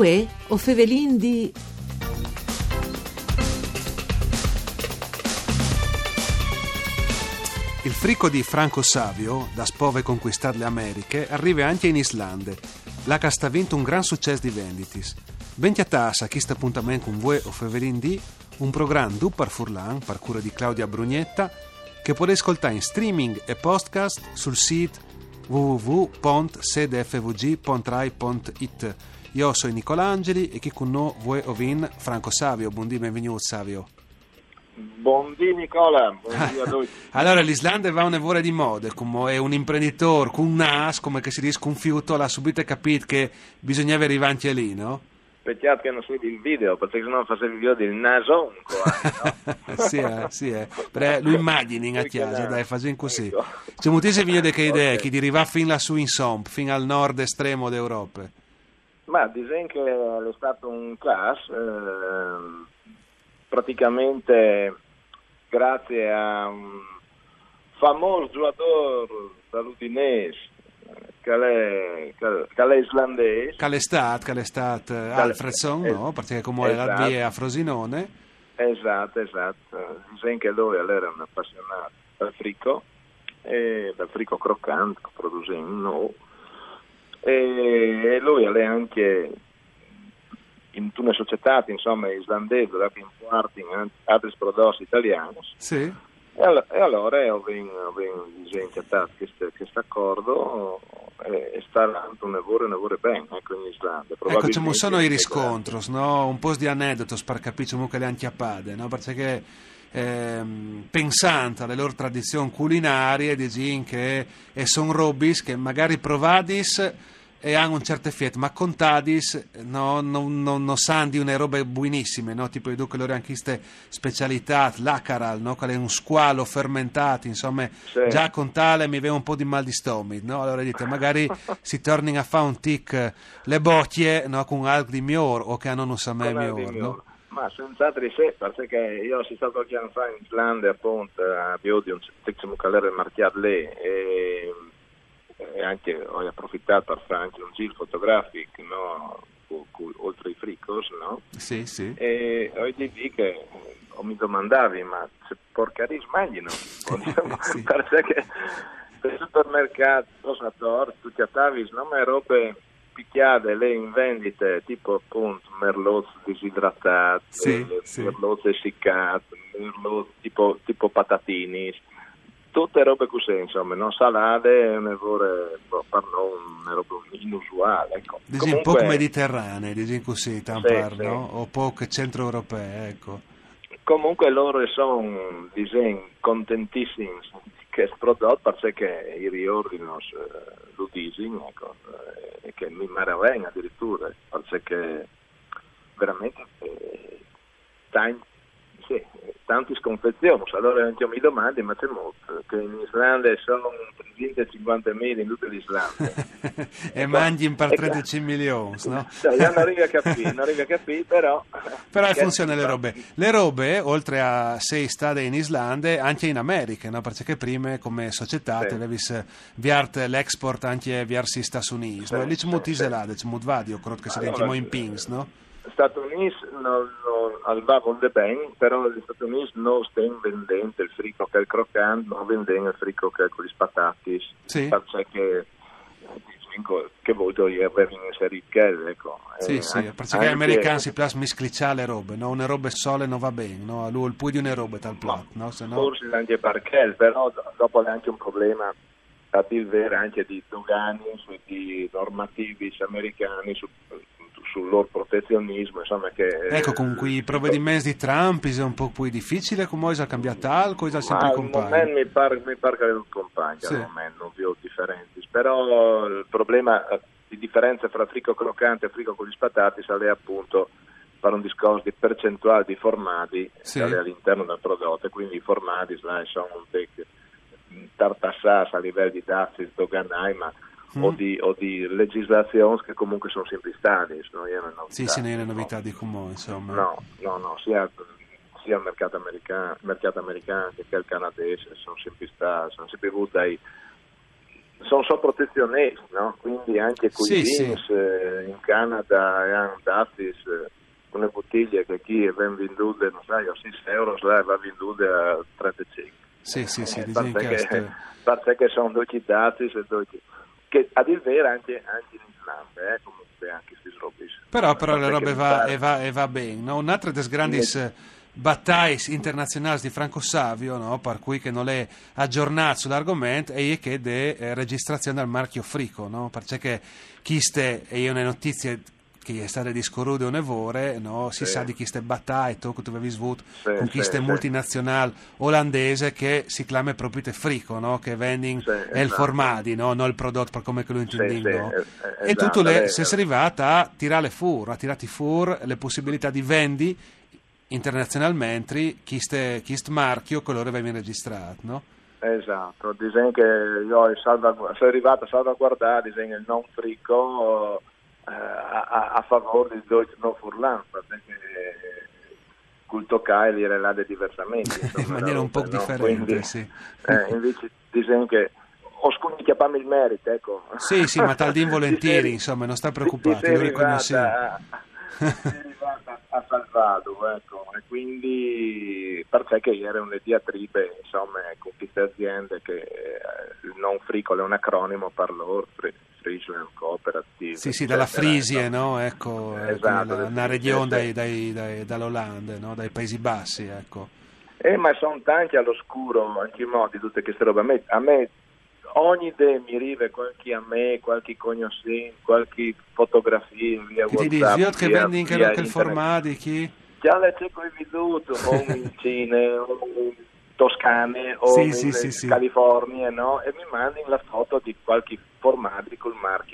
Uè, o Fevelin di... Il frico di Franco Savio, da spove conquistar le Americhe, arriva anche in Islande. La che sta vinto un gran successo di venditis. Venti a tassa chi sta appuntamento con voi o Fevelin di un programma du par Furlan, par cura di Claudia Brugnetta, che potete ascoltare in streaming e podcast sul sito www.sedfvg.rai.it. Io sono Nicolangeli e chi con noi vuoi ovin Franco Savio. Buondì, benvenuto Savio. Buondì Nicola, buondì a tutti. allora l'Islanda va un'evore di mode, come è un imprenditore con un nas, come che si dice con fiuto, l'ha subito capito che bisognava arrivare anche lì, no? Peccato che non vede il video, perché sennò facevi il video del naso un no? sì, eh, sì, eh. Però lo immagini a chiesa, dai, facendo così. Ecco. C'è moltissime video di che idee, Ok. che arriva fin lassù in Somp, fino al nord estremo d'Europa. Ma disegno che è stato un class, ehm, praticamente grazie a un famoso giocatore dall'Udinese, che è, che è islandese, Calestat, Calestat eh, Alfredson, eh, no? Perché come esatto. via a Frosinone. Esatto, esatto. Disegno che lui era un appassionato dal frico, e dal frico croccante che produceva noi. E lui è anche in una società insomma, islandese che importa in altri prodotti italiani. Sì. E, all- e allora ho disegnato questo accordo e, e sta andando un lavoro, un lavoro bene ecco, in Islanda. Ecco, ci sono i anche riscontros, no? un po' di aneddoti per capire come che le antiapade, no? perché ehm, pensando alle loro tradizioni culinarie, dicono che e sono robis che magari provadis e hanno un certo effetto, ma contadis no, non no, no sanno di una robe buonissime, no? tipo i duche loro anche queste specialità, l'acaral, no? Qual è un squalo fermentato, insomma, Sì. già con tale mi viene un po' di mal di stomaco, no? Allora dite, magari si tornino a fare un tic eh, le bocchie, no? Con algo di miglior o che hanno un samè di no? Ma senz'altro sì, perché io sono stato qualche anno fa in Islanda appunto a Biodi, un tizio calere marchiato lì e, e anche ho approfittato fare anche un giro fotografico no? cu- cu- oltre i fricos no? Sì, sì. e ho dire che eh, mi domandavi ma se porcari sbagliano Sì. perché per supermercati, rosatori, tutti a tavis, no? ma robe picchiate le in vendite tipo appunto merlot disidratato, eh, sì. merlot essiccato, merlot tipo, tipo patatini, tutte robe così insomma, non salate, un errore, una roba inusuale. Ecco. Dici un po' mediterranee, dici così, tan Sì, par, sì. no? O poco centroeuropee, ecco. Comunque loro sono disegni contentissimi di questo prodotto perché i riordino eh, lo disegno ecco, eh, e che mi meraviglio addirittura perché veramente eh, tanti, sì, tanti sconfezioni allora anche io mi domando ma c'è molto che in Islanda sono 350.000 in tutta l'Islanda e mangi in Ecco. 13 milioni, no? Cioè, io non arrivo a capire non arrivo a capire però Però funzionano le robe. Le robe, oltre a sei stati in Islanda, anche in America, no? Perché prima come società Sì. te levis viart l'export anche verso gli Stati Uniti, no? Sì, Lì c'è molto isolate, c'è molto vadio, credo che si Allora, in pings, no? Stati Uniti non, non arrivavano bene, però gli Stati Uniti non stanno vendendo il frico che è il croccante, non vendendo il frico che è con gli spatati, Sì. perché dico, che voglio io avevo inserito che ecco. Sì, Eh, sì, anche- perché gli americani si piace misclicciare le robe, no? Una roba sole non va bene, no? Lui il più di una roba tal plat, no? No... Forse anche perché, però do- dopo è anche un problema a dir vero anche di dogani, di normativi americani su- sul loro protezionismo, insomma che... Ecco, con quei provvedimenti di Trump è un po' più difficile, come ha cambiato algo, Ma sempre al compagno. mi pare, mi pare che un compagno, Sì. al momento non vi ho differenze, però il problema eh, di differenza tra frico croccante e frico con gli spatati sale appunto per un discorso di percentuale di formati Sì. sale all'interno del prodotto, e quindi i formati sono un tartassati a livello di dazi doganai, ma Mm. o, di, o di legislazioni che comunque sono sempre è una novità. Sì, non è una novità di come, insomma. No, no, no, sia, sia il mercato americano, mercato americano che il canadese sono sempre stati, sono sempre avuti dai sono solo protezionisti, no? quindi anche con Sì, sì. jeans, eh, in Canada hanno datis una bottiglia che qui è ben venduta, non sai, a 6 euro, là va venduta a 35. Sì, sì, sì, Eh, perché, questo. perché sono due datis e due che a dir vero anche, anche in Islanda, eh, comunque anche questi robi. Però, però le robe va, e va, e va bene. No? Un'altra delle grandi battaglie internazionali di Franco Savio, no? per cui che non è aggiornato sull'argomento, è che de eh, registrazione al marchio Frico, no? perché chiste, e io ne notizie che è stata discorrude un'evore, no? si Sì. sa di chi ste battaglie, che tu avevi svuto Sì, con chi ste sì. multinazionale olandese che si chiama proprio te Frico, no? che vending è il esatto. formati, no? non il prodotto per come lo Sì, intendi. sì, no? eh, eh, e tu, tu esatto, le, lei- sei arrivata a tirare fuori, a tirare fuori le possibilità di vendi internazionalmente chi ste, chi ste marchio che loro registrato, no? Esatto, disegno che io salvagu- sono arrivato a salvaguardare disegno il non frico a, a- a favore di Deutsche No Furlan, perché culto Kylie era là diversamente. insomma, In maniera un po' no? differente, Quindi, sì. eh, invece disegno che ho scugnicchiato il merito, ecco. Sì, sì, ma tal din Ti volentieri, sei- insomma, non sta preoccupato, lo riconosciamo. arrivata a- salvato, ecco, e quindi perché era una diatribe, insomma, con queste aziende che eh, il non fricolo è un acronimo per loro, Friesland Cooperative. Sì, sì, dalla Frisie, no? Ecco, Esatto, una Frisie, regione dall'Olanda, no? dai Paesi Bassi, ecco. Eh, ma sono tanti all'oscuro, anche i modi, tutte queste robe. A me, a me ogni idea mi arriva qualche a me, qualche conoscenza, qualche fotografia via Che ti dici, WhatsApp, io che vendi anche il internet. formati, chi? Già le c'è coi veduto, o in Cina, o in Toscane, o Sì, in sì, sì. California, no? E mi mandano la foto di qualche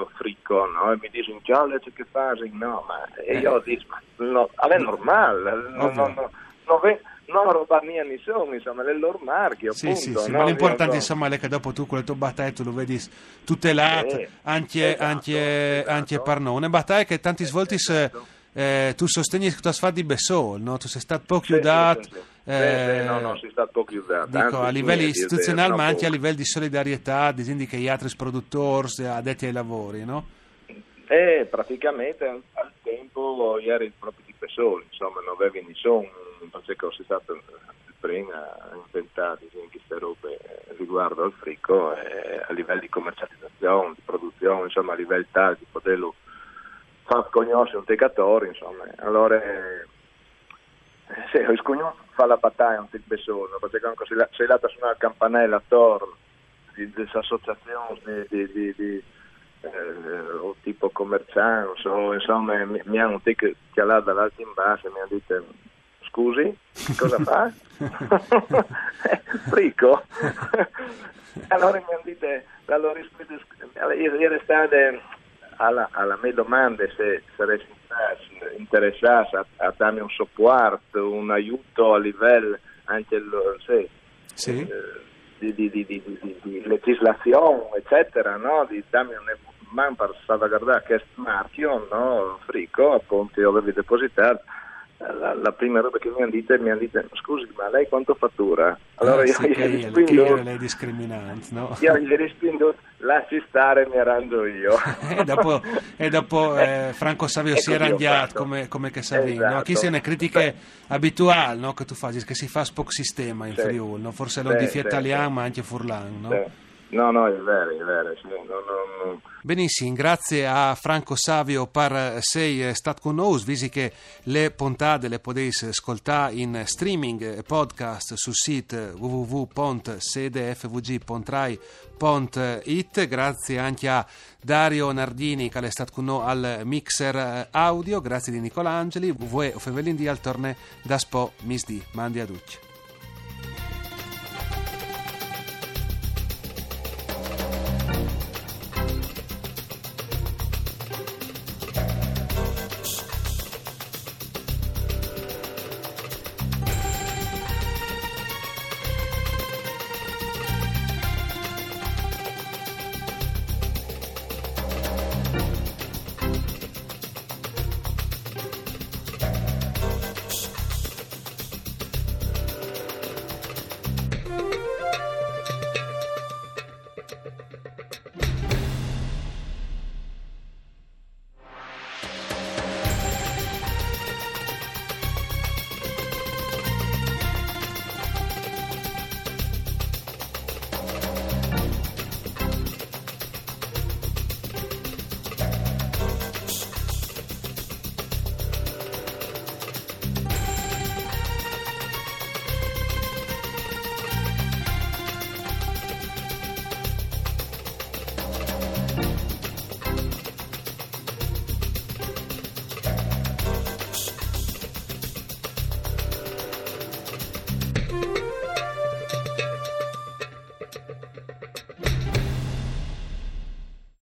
marchio Fricco, no? E mi dicono, già le c'è che fai? No, ma... E io dico, ma no, è normale, no, no, no, no, ve- no roba mia ne sono, insomma, è il loro marchio, Sì, appunto, sì, sì, no? ma l'importante Io so- insomma è che dopo tu quelle tue battaglie tu lo vedi tutelato Sì, anche, esatto, anche, esatto. anche per noi. Una battaglia che tanti svolti se, Esatto. eh, tu sosteni che tu hai fatto di Besol, no? tu sei stato poco chiudato. sì, sì, sì. Eh, no, no, si sta poco chiudato. Dico, a livello istituzionale, ma anche a livello di solidarietà, disegni che gli altri produttori addetti ai lavori, no? E praticamente al, al tempo ieri proprio di persone, insomma, non avevi nessuno, perché stato il prima a inventare queste robe riguardo al frico eh, a livello di commercializzazione, di produzione, insomma, a livello tale di poterlo far conoscere un teccatore, insomma. Allora, eh, sì, il scugno fa la battaglia un tic besolo, perché comunque sei là- sei là a suonare il campanello attorno di, di queste associazioni di, di, di, eh, tipo commerciante, so, insomma, mi, mi hanno chialato dall'alto in basso e mi hanno detto scusi, cosa fa? Frico? allora mi hanno detto, allora rispetto, ieri state alla, alla mia domanda se saresti interessato a, a darmi un supporto, un aiuto a livello anche lo- sì, eh, di, di- di- di- di- di legislazione, eccetera, no? di darmi un man per salvaguardare questo marchio, no? frico, appunto, io avevo depositato. La, la prima roba che mi hanno detto, mi hanno detto, scusi, ma lei quanto fattura? Allora Ah, io, sì, gli che ho io- che rispondo- io le discriminante, no? io gli rispondo, lasci stare, mi arrangio io. E dopo, e dopo, eh, Franco Savio Ecco si è arrangiato come, come che Savino. Esatto. No? Chi sono le critiche abituali no? che tu fai, che si fa spoc sistema in Sì. Friuli, no? forse non Sì, di sì, ma anche Furlan. No? Eh, No, no, è vero, è vero. No, no, no. Benissimo, grazie a Franco Savio per sei stato con noi, visi che le puntate le potete ascoltare in streaming e podcast sul sito www.sedfvg.rai.it grazie anche a Dario Nardini che è stato con noi al mixer eh, audio, grazie di Nicolangeli, voi Fevelin di al da Spo Misdi, mandi a tutti.